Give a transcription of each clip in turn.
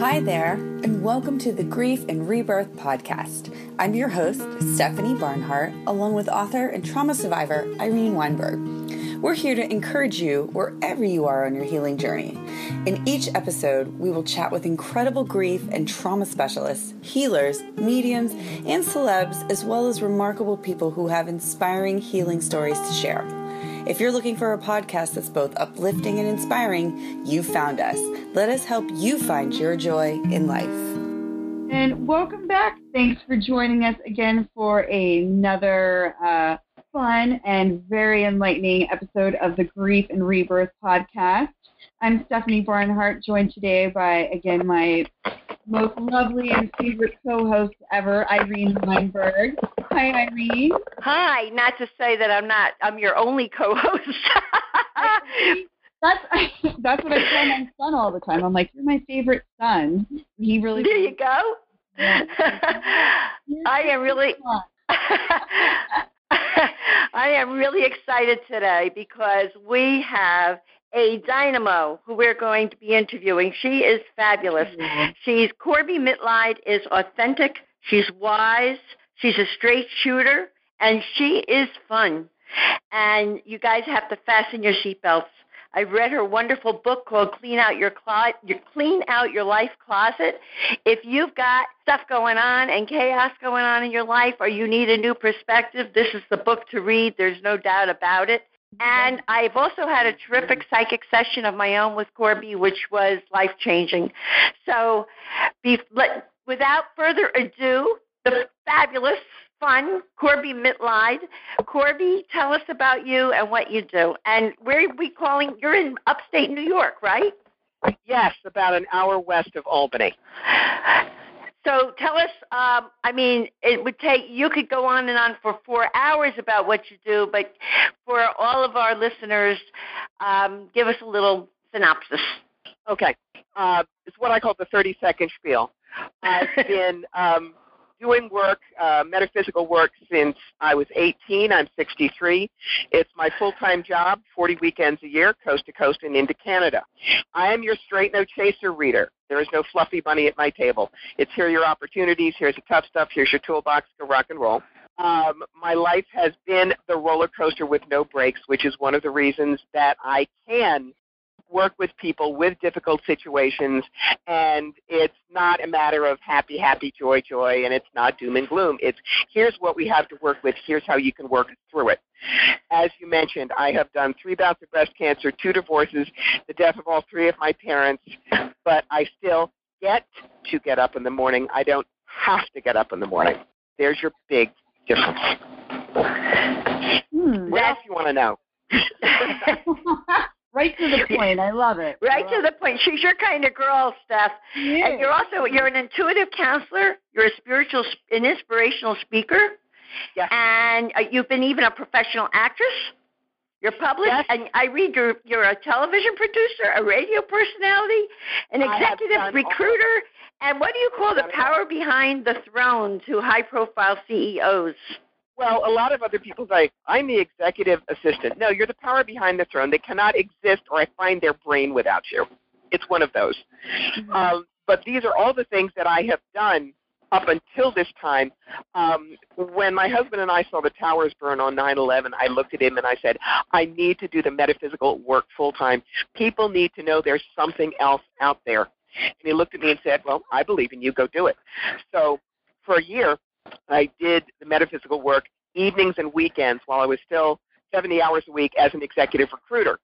Hi there, and welcome to the Grief and Rebirth podcast. I'm your host, Stephanie Barnhart, along with author and trauma survivor Irene Weinberg. We're here to encourage you wherever you are on your healing journey. In each episode, we will chat with incredible grief and trauma specialists, healers, mediums, and celebs, as well as remarkable people who have inspiring healing stories to share. If you're looking for a podcast that's both uplifting and inspiring, you found us. Let us help you find your joy in life. And welcome back. Thanks for joining us again for another uh, fun and very enlightening episode of the Grief and Rebirth podcast. I'm Stephanie Barnhart, joined today by, again, my most lovely and favorite co-host ever, Irene Weinberg. Hi, Irene. Hi. Not to say that I'm not. I'm your only co-host. that's that's what I tell my son all the time. I'm like, you're my favorite son. He really. There you go. I am really. I am really excited today because we have a dynamo who we're going to be interviewing. She is fabulous. Mm-hmm. She's Corbie Mitleid is authentic. She's wise. She's a straight shooter, and she is fun. And you guys have to fasten your seatbelts. I read her wonderful book called "Clean Out Your Closet." Your Clean Out Your Life Closet. If you've got stuff going on and chaos going on in your life, or you need a new perspective, this is the book to read. There's no doubt about it. And I've also had a terrific psychic session of my own with Corbie, which was life changing. So, be, let, without further ado, the fabulous, fun Corbie Mitleid. Corbie, tell us about you and what you do. And where are we calling? You're in upstate New York, right? Yes, about an hour west of Albany. So tell us, um, I mean, it would take, you could go on and on for four hours about what you do, but for all of our listeners, um, give us a little synopsis. Okay. Uh, it's what I call the 30 second spiel. I've been um, doing work, uh, metaphysical work, since I was 18. I'm 63. It's my full time job, 40 weekends a year, coast to coast and into Canada. I am your straight no chaser reader. There is no fluffy bunny at my table. It's here your opportunities, here's the tough stuff, here's your toolbox, go rock and roll. Um, my life has been the roller coaster with no brakes, which is one of the reasons that I can work with people with difficult situations, and it's not a matter of happy, happy, joy, joy, and it's not doom and gloom. It's here's what we have to work with, here's how you can work through it. As you mentioned, I have done three bouts of breast cancer, two divorces, the death of all three of my parents, but I still get to get up in the morning. I don't have to get up in the morning. There's your big difference. Hmm, what else you want to know? Right to the point. I love it. Right love to the point. She's your kind of girl, Steph. Yeah. And you're also you're an intuitive counselor. You're a spiritual, an inspirational speaker. Yes. And uh, you've been even a professional actress. You're published, yes. and I read you're you're a television producer, a radio personality, an executive recruiter, and what do you call the power behind the throne to high-profile CEOs? Well, a lot of other people say, I'm the executive assistant. No, you're the power behind the throne. They cannot exist or I find their brain without you. It's one of those. Mm-hmm. Um, but these are all the things that I have done up until this time. Um, when my husband and I saw the towers burn on 9 11, I looked at him and I said, I need to do the metaphysical work full time. People need to know there's something else out there. And he looked at me and said, Well, I believe in you, go do it. So for a year, I did the metaphysical work evenings and weekends while I was still 70 hours a week as an executive recruiter.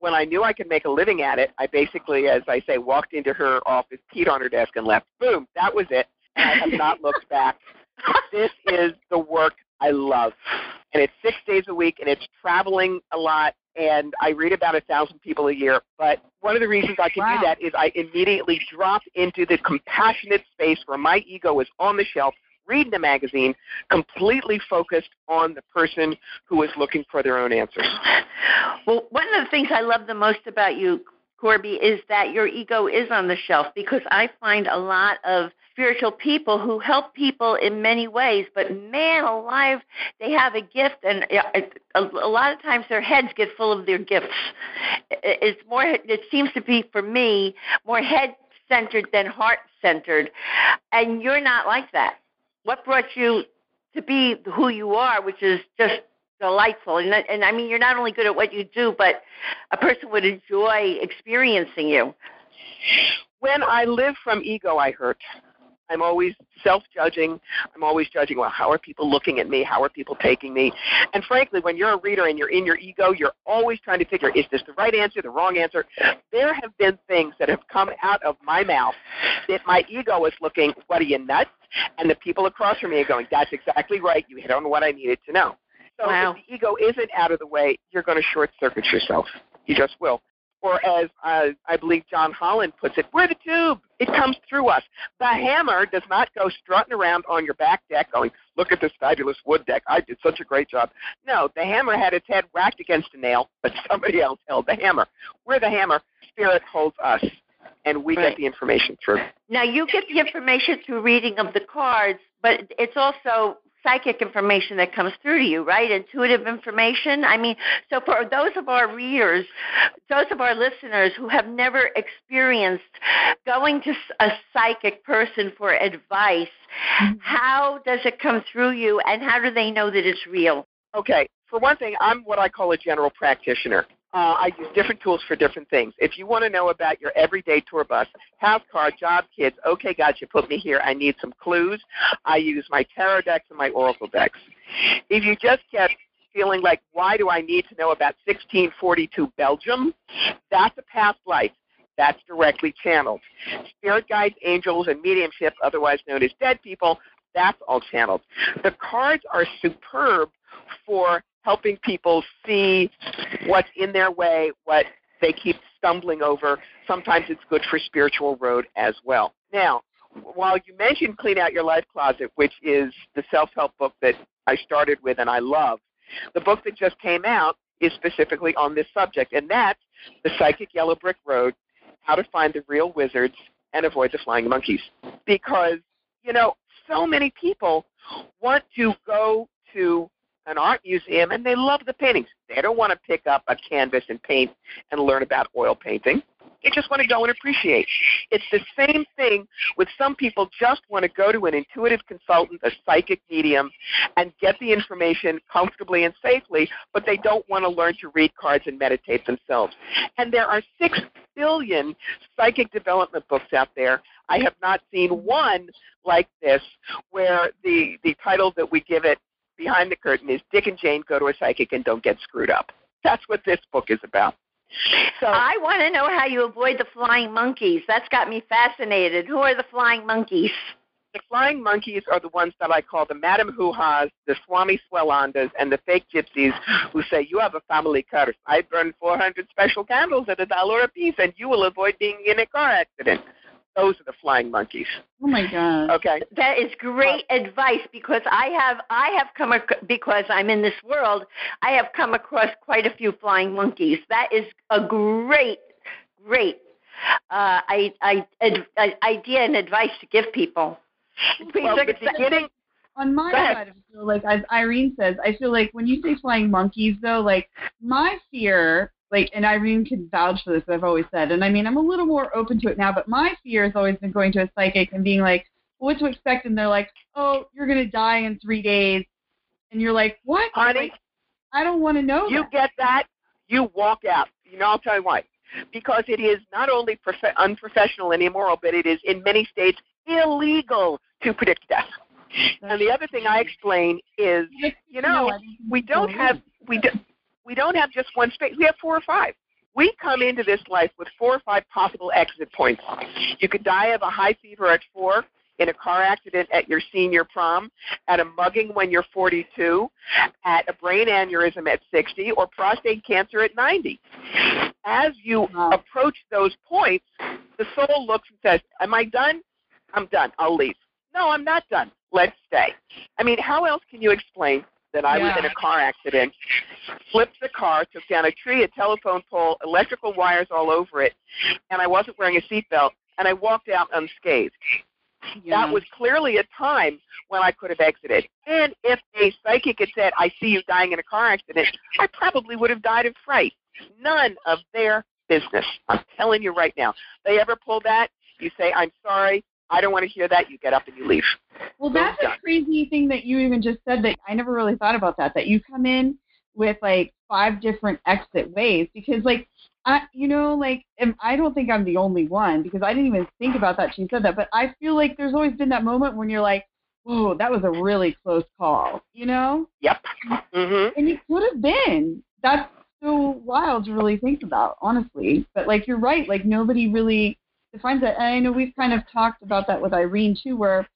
When I knew I could make a living at it, I basically, as I say, walked into her office, peed on her desk, and left. Boom, that was it. And I have not looked back. This is the work I love. And it's six days a week, and it's traveling a lot, and I read about a thousand people a year. But one of the reasons I can wow. do that is I immediately drop into the compassionate space where my ego is on the shelf reading the magazine completely focused on the person who is looking for their own answers. Well, one of the things I love the most about you, Corbie, is that your ego is on the shelf because I find a lot of spiritual people who help people in many ways, but man alive, they have a gift, and a lot of times their heads get full of their gifts. It's more, it seems to be for me, more head centered than heart centered. And you're not like that. What brought you to be who you are, which is just delightful. And, and I mean, you're not only good at what you do, but a person would enjoy experiencing you. When I live from ego, I hurt. I'm always self-judging. I'm always judging, well, how are people looking at me? How are people taking me? And frankly, when you're a reader and you're in your ego, you're always trying to figure, is this the right answer, the wrong answer? There have been things that have come out of my mouth that my ego is looking, what are you, nuts? And the people across from me are going, that's exactly right. You hit on what I needed to know. So wow. if the ego isn't out of the way, you're going to short circuit yourself. You just will. Or as uh, I believe John Holland puts it, we're the tube. It comes through us. The hammer does not go strutting around on your back deck going, look at this fabulous wood deck. I did such a great job. No, the hammer had its head whacked against a nail, but somebody else held the hammer. We're the hammer. Spirit holds us and we right. get the information through. Now you get the information through reading of the cards, but it's also psychic information that comes through to you, right? Intuitive information. I mean, so for those of our readers, those of our listeners who have never experienced going to a psychic person for advice, mm-hmm. how does it come through you and how do they know that it's real? Okay. For one thing, I'm what I call a general practitioner. Uh, I use different tools for different things. If you want to know about your everyday tour bus, house car, job kids, okay, God, you put me here. I need some clues. I use my tarot decks and my oracle decks. If you just get feeling like, why do I need to know about 1642 Belgium? That's a past life. That's directly channeled. Spirit guides, angels, and mediumship, otherwise known as dead people, that's all channeled. The cards are superb for helping people see what's in their way, what they keep stumbling over. Sometimes it's good for spiritual road as well. Now, while you mentioned Clean Out Your Life Closet, which is the self help book that I started with and I love, the book that just came out is specifically on this subject, and that's The Psychic Yellow Brick Road How to Find the Real Wizards and Avoid the Flying Monkeys. Because, you know, so many people want to go to an art museum and they love the paintings. They don't want to pick up a canvas and paint and learn about oil painting. They just want to go and appreciate. It's the same thing with some people just want to go to an intuitive consultant, a psychic medium, and get the information comfortably and safely, but they don't want to learn to read cards and meditate themselves. And there are six billion psychic development books out there. I have not seen one like this where the, the title that we give it behind the curtain is Dick and Jane go to a psychic and don't get screwed up. That's what this book is about. So I want to know how you avoid the flying monkeys. That's got me fascinated. Who are the flying monkeys? The flying monkeys are the ones that I call the Madam Hoo-Has, the Swami Swalandas, and the fake gypsies who say, you have a family curse. I burn 400 special candles at a dollar a piece, and you will avoid being in a car accident. Those are the flying monkeys. Oh my god. Okay. That is great uh, advice because I have I have come ac- because I'm in this world. I have come across quite a few flying monkeys. That is a great, great uh, I, I, ad, idea and advice to give people. Please well, the beginning. On my side of it, like as Irene says, I feel like when you say flying monkeys, though, like my fear like, and Irene can vouch for this, I've always said, and I mean, I'm a little more open to it now, but my fear has always been going to a psychic and being like, well, what to expect? And they're like, oh, you're going to die in three days. And you're like, what? Honey, like, I don't want to know. You that. get that, you walk out. You know, I'll tell you why. Because it is not only prof- unprofessional and immoral, but it is in many states illegal to predict death. And the other thing I explain is, you know, we don't have we do, we don't have just one space. We have four or five. We come into this life with four or five possible exit points. You could die of a high fever at four, in a car accident at your senior prom, at a mugging when you're 42, at a brain aneurysm at 60, or prostate cancer at 90. As you approach those points, the soul looks and says, Am I done? I'm done. I'll leave. No, I'm not done. Let's stay. I mean, how else can you explain that I yeah. was in a car accident, flipped the car, took down a tree, a telephone pole, electrical wires all over it, and I wasn't wearing a seatbelt, and I walked out unscathed. Yeah. That was clearly a time when I could have exited. And if a psychic had said, I see you dying in a car accident, I probably would have died of fright. None of their business. I'm telling you right now. They ever pull that, You say, I'm sorry, I don't want to hear that. You get up and you leave. Well, that's a crazy thing that you even just said that I never really thought about that. That you come in with like five different exit ways because, like, I, you know, like, I don't think I'm the only one because I didn't even think about that. She said that, but I feel like there's always been that moment when you're like, "Whoa, that was a really close call," you know? Yep. Mm-hmm. And it could have been. That's so wild to really think about, honestly. But like, you're right. Like, nobody really defines that. And I know we've kind of talked about that with Irene too, where,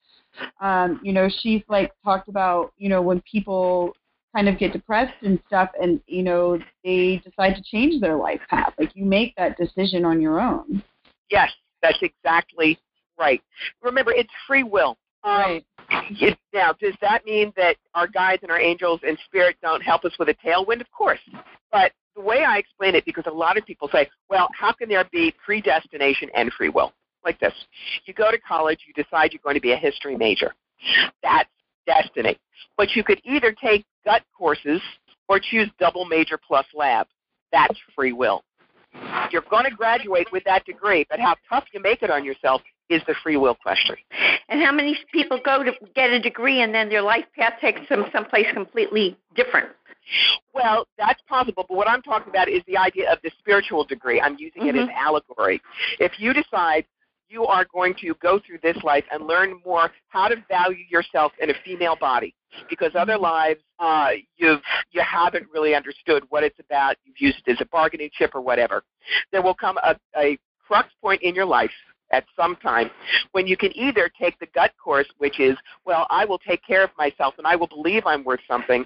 um, you know, she's like talked about, you know, when people kind of get depressed and stuff and you know they decide to change their life path. Like you make that decision on your own. Yes that's exactly right. Remember it's free will. Um, right. it, now does that mean that our guides and our angels and spirit don't help us with a tailwind? Of course. But the way i explain it because a lot of people say well how can there be predestination and free will like this you go to college you decide you're going to be a history major that's destiny. But you could either take gut courses or choose double major plus lab. That's free will. You're going to graduate with that degree, but how tough you make it on yourself is the free will question. And how many people go to get a degree and then their life path takes them someplace completely different? Well, that's possible, but what I'm talking about is the idea of the spiritual degree. I'm using mm-hmm. it as mm-hmm. allegory. If you decide you are going to go through this life and learn more how to value yourself in a female body because other mm-hmm. lives uh, you've you haven't really understood what it's about. You've used it as a bargaining chip or whatever. There will come a, a crux point in your life at some time when you can either take the gut course, which is, well, I will take care of myself and I will believe I'm worth something,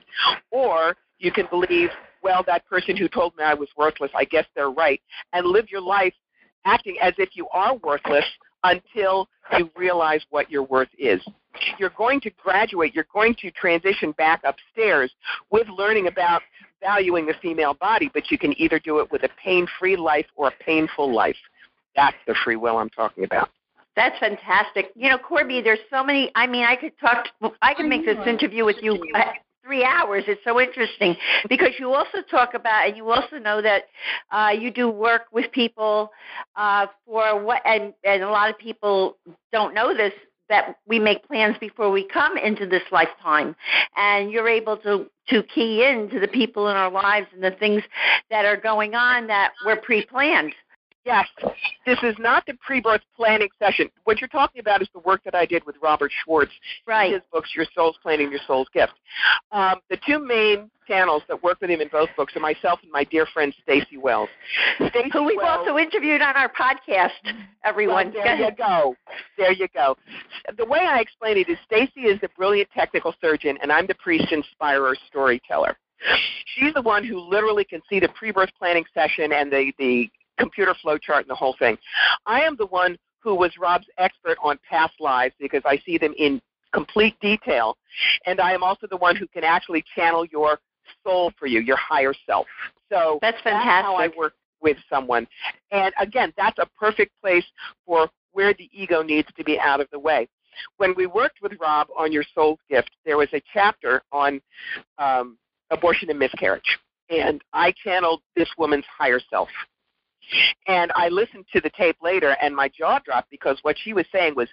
or you can believe, well, that person who told me I was worthless, I guess they're right, and live your life acting as if you are worthless until you realize what your worth is. You're going to graduate, you're going to transition back upstairs with learning about valuing the female body, but you can either do it with a pain free life or a painful life. That's the free will I'm talking about. That's fantastic. You know, Corbie, there's so many. I mean, I could talk. I could make this interview with you three hours. It's so interesting because you also talk about, and you also know that uh, you do work with people uh, for what, and, and a lot of people don't know this that we make plans before we come into this lifetime and you're able to to key in to the people in our lives and the things that are going on that were pre-planned Yes, this is not the pre-birth planning session. What you're talking about is the work that I did with Robert Schwartz. Right. His books, Your Soul's Planning, Your Soul's Gift. Um, the two main channels that work with him in both books are myself and my dear friend Staci Wells. Staci Who we've Wells, also interviewed on our podcast, everyone. Well, there you go. There you go. The way I explain it is Staci is the brilliant technical surgeon, and I'm the priest inspirer storyteller. She's the one who literally can see the pre-birth planning session and the, the computer flow chart and the whole thing. I am the one who was Rob's expert on past lives because I see them in complete detail. And I am also the one who can actually channel your soul for you, your higher self. So that's fantastic. That's how I work with someone. And again, that's a perfect place for where the ego needs to be out of the way. When we worked with Rob on Your Soul's Gift, there was a chapter on um, abortion and miscarriage. And I channeled this woman's higher self. And I listened to the tape later, and my jaw dropped because what she was saying was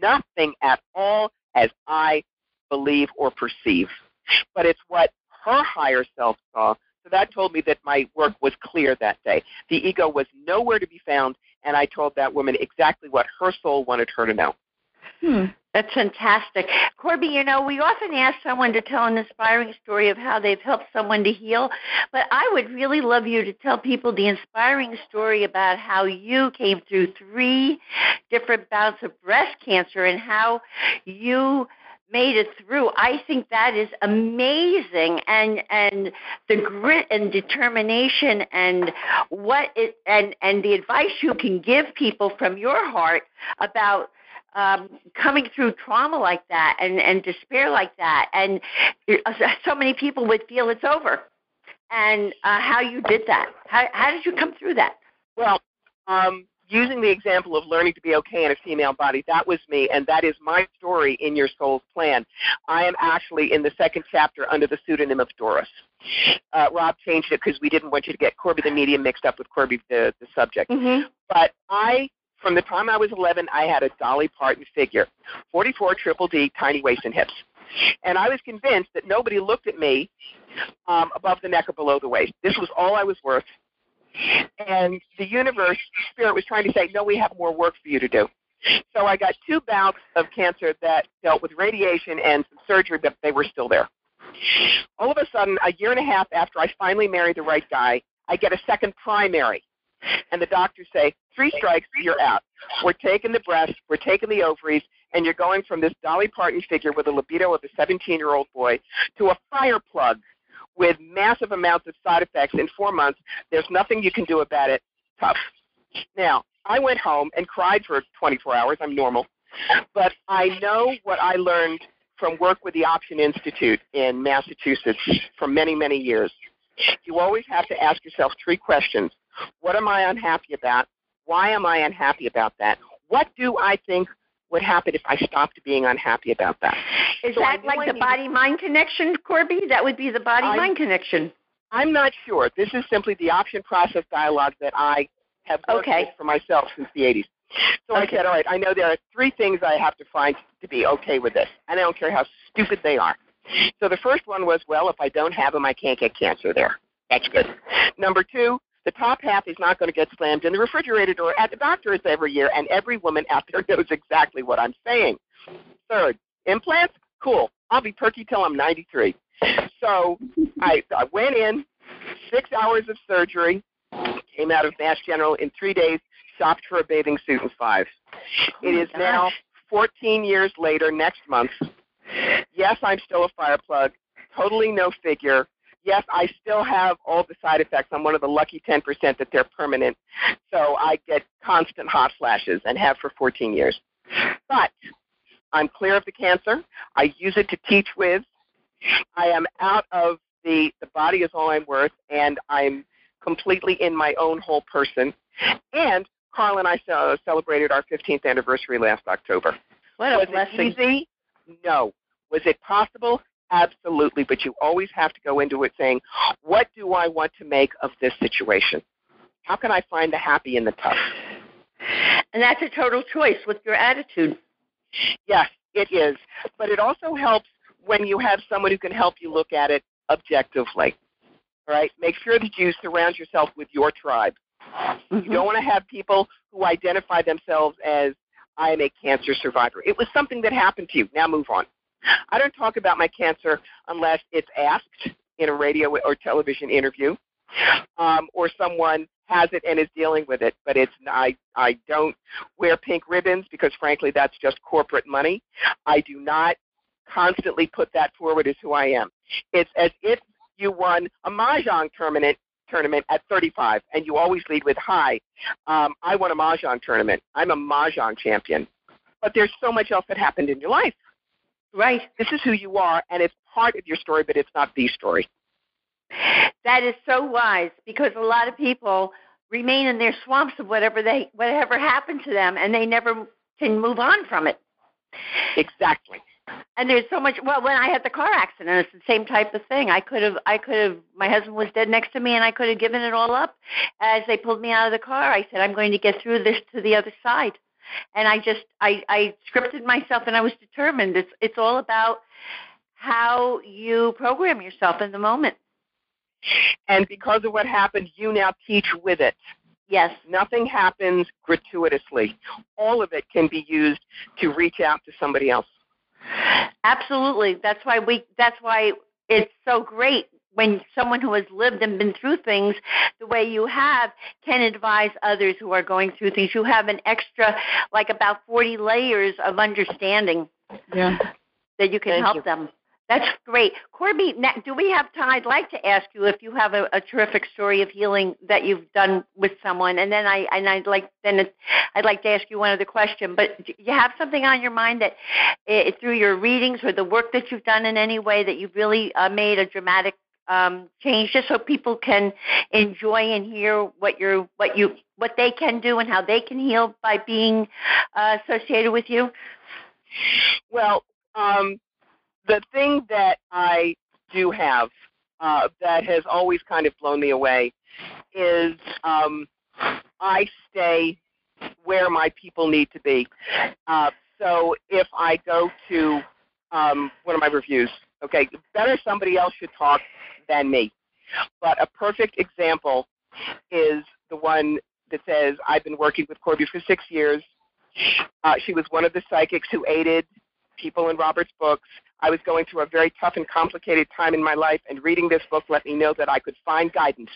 nothing at all as I believe or perceive. But it's what her higher self saw. So that told me that my work was clear that day. The ego was nowhere to be found, and I told that woman exactly what her soul wanted her to know. Hmm. That's fantastic. Corbie, you know, we often ask someone to tell an inspiring story of how they've helped someone to heal, but I would really love you to tell people the inspiring story about how you came through three different bouts of breast cancer and how you made it through. I think that is amazing and and the grit and determination and what it and and the advice you can give people from your heart about um, coming through trauma like that and, and despair like that. And so many people would feel it's over. And uh, how you did that. How, how did you come through that? Well, um, using the example of learning to be okay in a female body, that was me, and that is my story in Your Soul's Plan. I am actually in the second chapter under the pseudonym of Doris. Uh, Rob changed it because we didn't want you to get Corbie the medium mixed up with Corbie the, the subject. Mm-hmm. But I from the time I was 11, I had a Dolly Parton figure, 44 triple D, tiny waist and hips. And I was convinced that nobody looked at me um, above the neck or below the waist. This was all I was worth. And the universe, spirit was trying to say, no, we have more work for you to do. So I got two bouts of cancer that dealt with radiation and some surgery, but they were still there. All of a sudden, a year and a half after I finally married the right guy, I get a second primary. And the doctors say, three strikes, you're out. We're taking the breasts, we're taking the ovaries, and you're going from this Dolly Parton figure with a libido of a 17 year old boy to a fire plug with massive amounts of side effects in four months. There's nothing you can do about it. Tough. Now, I went home and cried for 24 hours. I'm normal. But I know what I learned from work with the Option Institute in Massachusetts for many, many years. You always have to ask yourself three questions. What am I unhappy about? Why am I unhappy about that? What do I think would happen if I stopped being unhappy about that? Is so that like the body mind connection, Corbie? That would be the body mind connection. I'm not sure. This is simply the option process dialogue that I have worked okay. for myself since the 80s. So okay. I said, all right, I know there are three things I have to find to be okay with this, and I don't care how stupid they are. So the first one was, well, if I don't have them, I can't get cancer there. That's good. Number two, the top half is not going to get slammed in the refrigerator door at the doctor's every year, and every woman out there knows exactly what I'm saying. Third, implants? Cool. I'll be perky till I'm 93. So I, I went in, six hours of surgery, came out of Mass General in three days, shopped for a bathing suit in five. Oh it is gosh. now 14 years later next month. Yes, I'm still a fireplug, totally no figure, yes, I still have all the side effects. I'm one of the lucky 10% that they're permanent. So I get constant hot flashes and have for 14 years. But I'm clear of the cancer. I use it to teach with. I am out of the the body is all I'm worth, and I'm completely in my own whole person. And Carl and I uh, celebrated our 15th anniversary last October. What a Was blessing! It easy? No. Was it possible? Absolutely, but you always have to go into it saying, what do I want to make of this situation? How can I find the happy in the tough? And that's a total choice with your attitude. Yes, it is. But it also helps when you have someone who can help you look at it objectively. Right? Make sure that you surround yourself with your tribe. Mm-hmm. You don't want to have people who identify themselves as I am a cancer survivor. It was something that happened to you. Now move on. I don't talk about my cancer unless it's asked in a radio or television interview, um, or someone has it and is dealing with it. But it's I I don't wear pink ribbons because frankly that's just corporate money. I do not constantly put that forward as who I am. It's as if you won a mahjong tournament tournament at 35, and you always lead with "Hi, um, I won a mahjong tournament. I'm a mahjong champion." But there's so much else that happened in your life. Right. This is who you are, and it's part of your story, but it's not the story. That is so wise because a lot of people remain in their swamps of whatever they whatever happened to them, and they never can move on from it. Exactly. And there's so much. Well, when I had the car accident, it's the same type of thing. I could have, I could have. My husband was dead next to me, and I could have given it all up. As they pulled me out of the car, I said, "I'm going to get through this to the other side." And I just I, I scripted myself and I was determined. It's it's all about how you program yourself in the moment. And because of what happened, you now teach with it. Yes. Nothing happens gratuitously. All of it can be used to reach out to somebody else. Absolutely. That's why we that's why it's so great when someone who has lived and been through things the way you have can advise others who are going through things. You have an extra, like about 40 layers of understanding yeah. that you can Thank help you. them. That's great. Corby, do we have time? I'd like to ask you if you have a, a terrific story of healing that you've done with someone, and then I and I'd like then it, I'd like to ask you one other question. But do you have something on your mind that, uh, through your readings or the work that you've done in any way, that you've really uh, made a dramatic um, change just so people can enjoy and hear what you're what you what they can do and how they can heal by being uh, associated with you? Well, um, the thing that I do have uh, that has always kind of blown me away is um, I stay where my people need to be. Uh, so if I go to um, one of my reviews, okay, better somebody else should talk than me. But a perfect example is the one that says, I've been working with Corbie for six years. Uh, she was one of the psychics who aided people in Robert's books. I was going through a very tough and complicated time in my life, and reading this book let me know that I could find guidance.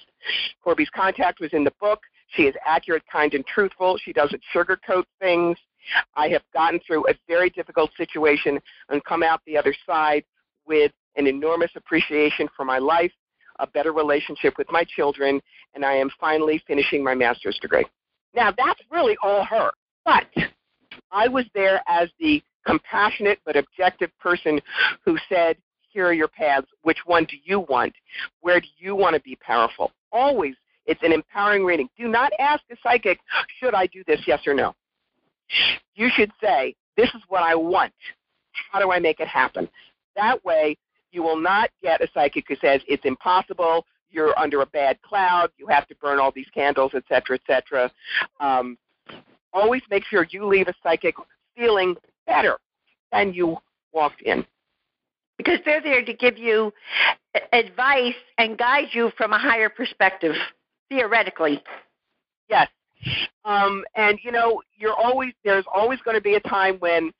Corbie's contact was in the book. She is accurate, kind, and truthful. She doesn't sugarcoat things. I have gotten through a very difficult situation and come out the other side with an enormous appreciation for my life, a better relationship with my children, and I am finally finishing my master's degree. Now, that's really all her. But I was there as the compassionate but objective person who said, here are your paths. Which one do you want? Where do you want to be powerful? Always, it's an empowering reading. Do not ask a psychic, should I do this, yes or no? You should say, this is what I want. How do I make it happen? That way, you will not get a psychic who says it's impossible, you're under a bad cloud, you have to burn all these candles, etc., etc. Um, always make sure you leave a psychic feeling better than you walked in. Because they're there to give you advice and guide you from a higher perspective, theoretically. Yes. Um, and you know, you're always there's always going to be a time when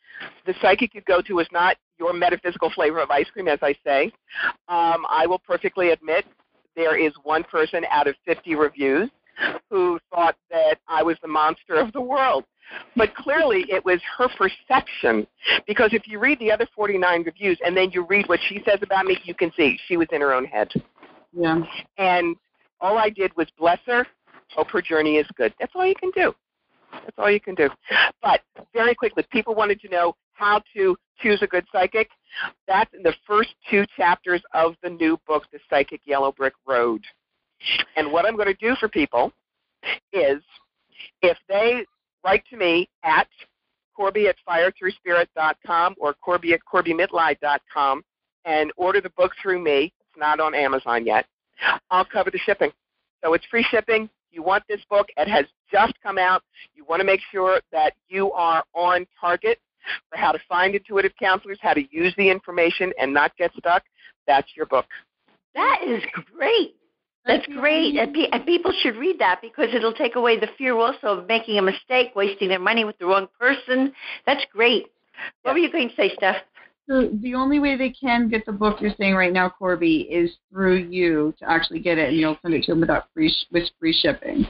the psychic you go to is not your metaphysical flavor of ice cream, as I say. Um, I will perfectly admit there is one person out of 50 reviews who thought that I was the monster of the world. But clearly it was her perception because if you read the other 49 reviews and then you read what she says about me, you can see she was in her own head. Yeah. And all I did was bless her, hope her journey is good. That's all you can do. That's all you can do. But very quickly, people wanted to know how to choose a good psychic. That's in the first two chapters of the new book, The Psychic Yellow Brick Road. And what I'm going to do for people is if they write to me at Corbie at firethroughspirit.com or Corbie at CorbieMitleid.com and order the book through me. It's not on Amazon yet. I'll cover the shipping. So it's free shipping. You want this book. It has just come out. You want to make sure that you are on target for how to find intuitive counselors, how to use the information and not get stuck. That's your book. That is great. That's great. And, pe- and people should read that because it'll take away the fear also of making a mistake, wasting their money with the wrong person. That's great. What were you going to say, Steph? So the only way they can get the book you're saying right now, Corbie, is through you to actually get it, and you'll send it to them without free sh- with free shipping.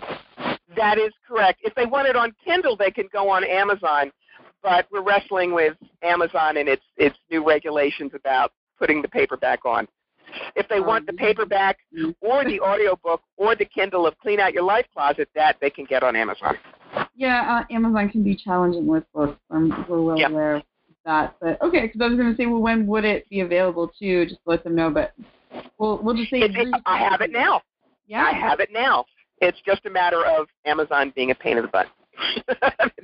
That is correct. If they want it on Kindle, they can go on Amazon, but we're wrestling with Amazon and its its new regulations about putting the paperback on. If they want the Um, paperback or the audiobook or the Kindle of Clean Out Your Life Closet, that they can get on Amazon. Yeah, uh, Amazon can be challenging with books. I'm we're well Yeah. aware that. But okay, because I was going to say, well, when would it be available too? Just to let them know. But we'll we'll just say. It, it, I have it now. Yeah. I have it now. It's just a matter of Amazon being a pain in the butt.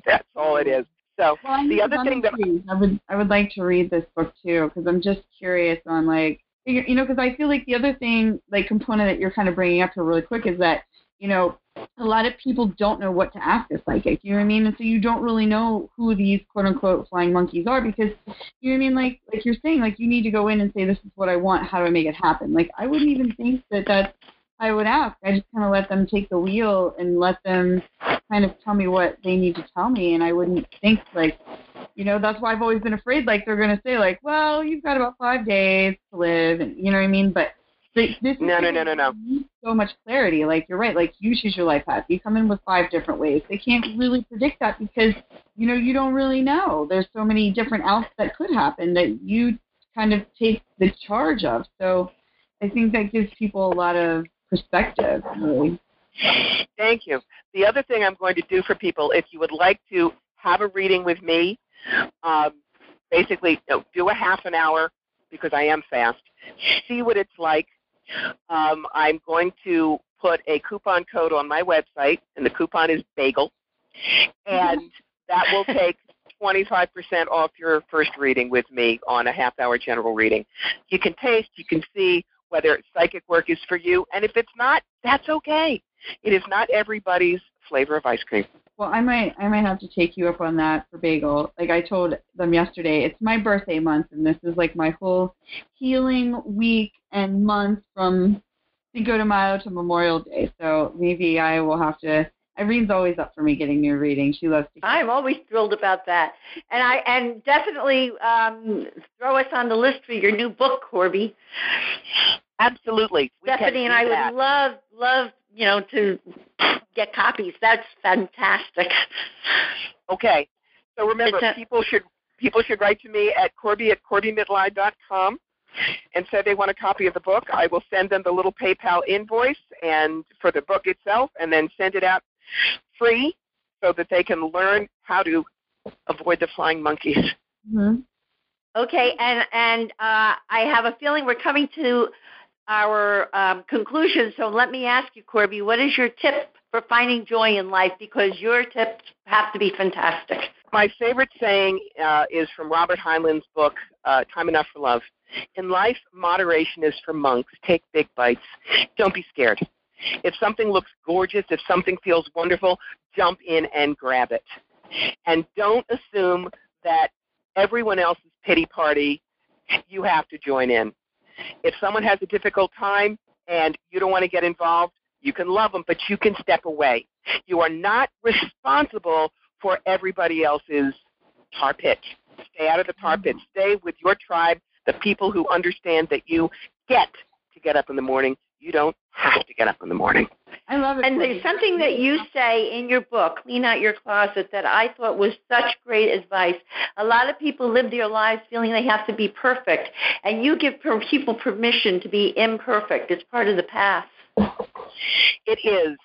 That's all it is. So Well, the other thing that. I would I would like to read this book too because I'm just curious on like you you know because I feel like the other thing like component that you're kind of bringing up here really quick is that you know a lot of people don't know what to ask a psychic. You know what I mean? And so you don't really know who these quote unquote flying monkeys are because you know what I mean? Like like you're saying like you need to go in and say this is what I want. How do I make it happen? Like I wouldn't even think that that's I would ask. I just kind of let them take the wheel and let them kind of tell me what they need to tell me, and I wouldn't think like, you know, that's why I've always been afraid. Like they're gonna say like, well, you've got about five days to live, and you know what I mean. But this this No, no, no, no, no. So much clarity. Like you're right. Like you choose your life path. You come in with five different ways. They can't really predict that because you know you don't really know. There's so many different outs that could happen that you kind of take the charge of. So I think that gives people a lot of perspective. Really. Thank you. The other thing I'm going to do for people, if you would like to have a reading with me, um, basically you know, do a half an hour because I am fast. See what it's like. Um, I'm going to put a coupon code on my website, and the coupon is BAGEL, and that will take 25% off your first reading with me on a half hour general reading. You can taste, you can see whether psychic work is for you, and if it's not, that's okay. It is not everybody's flavor of ice cream. Well, I might I might have to take you up on that for bagel. Like I told them yesterday, it's my birthday month, and this is like my whole healing week and months from Cinco de Mayo to Memorial Day. So maybe I will have to. Irene's always up for me getting new readings. She loves to. I'm always thrilled about that, and I and definitely um, throw us on the list for your new book, Corbie. Absolutely, we Stephanie and I that. would love love you know to get copies. That's fantastic. Okay, so remember, a, people should people should write to me at Corbie at CorbieMitleid.com and say they want a copy of the book. I will send them the little PayPal invoice and for the book itself, and then send it out free so that they can learn how to avoid the flying monkeys. Mm-hmm. Okay, and and uh, I have a feeling we're coming to our um, conclusion. So let me ask you, Corbie, what is your tip for finding joy in life? Because your tips have to be fantastic. My favorite saying uh, is from Robert Heinlein's book, uh, Time Enough for Love. In life, moderation is for monks. Take big bites. Don't be scared. If something looks gorgeous, if something feels wonderful, jump in and grab it. And don't assume that everyone else's pity party, you have to join in. If someone has a difficult time and you don't want to get involved, you can love them, but you can step away. You are not responsible for everybody else's tar pit. Stay out of the tar pit. Stay with your tribe, the people who understand that you get to get up in the morning. You don't have to get up in the morning. I love it. And there's something that you say in your book, Clean Out Your Closet, that I thought was such great advice. A lot of people live their lives feeling they have to be perfect, and you give people permission to be imperfect. It's part of the path. It is.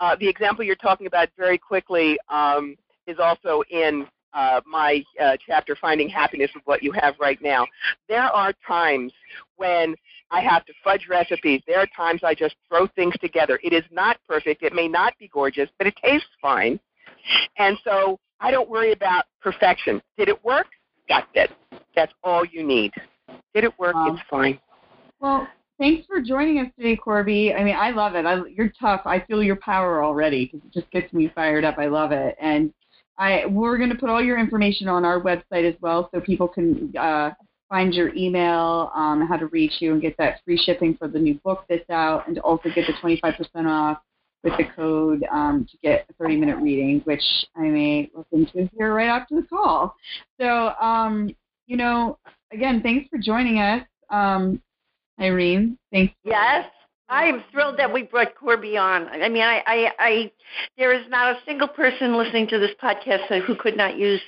Uh, the example you're talking about very quickly um, is also in uh, my uh, chapter, Finding Happiness with What You Have Right Now. There are times when I have to fudge recipes. There are times I just throw things together. It is not perfect. It may not be gorgeous, but it tastes fine. And so I don't worry about perfection. Did it work? That's it. That's all you need. Did it work? It's fine. Well, thanks for joining us today, Corbie. I mean, I love it. I, you're tough. I feel your power already because it just gets me fired up. I love it. And I we're going to put all your information on our website as well, so people can uh, find your email, um, how to reach you, and get that free shipping for the new book that's out, and also get the 25% off with the code um, to get a 30-minute reading, which I may look into here right after the call. So, um, you know, again, thanks for joining us, um, Irene. Thanks. Yes. I am thrilled that we brought Corbie on. I mean, I, I, I, there is not a single person listening to this podcast who could not use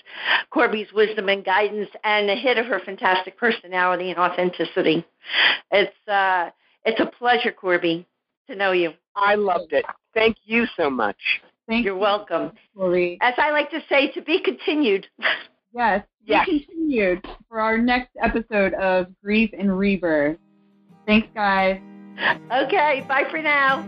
Corbie's wisdom and guidance and a hit of her fantastic personality and authenticity. It's, uh, it's a pleasure, Corbie, to know you. I loved it. Thank you so much. Thank You're you, welcome. Corbie. As I like to say, to be continued. Yes, yes. be continued for our next episode of Grief and Rebirth. Thanks, guys. Okay, bye for now.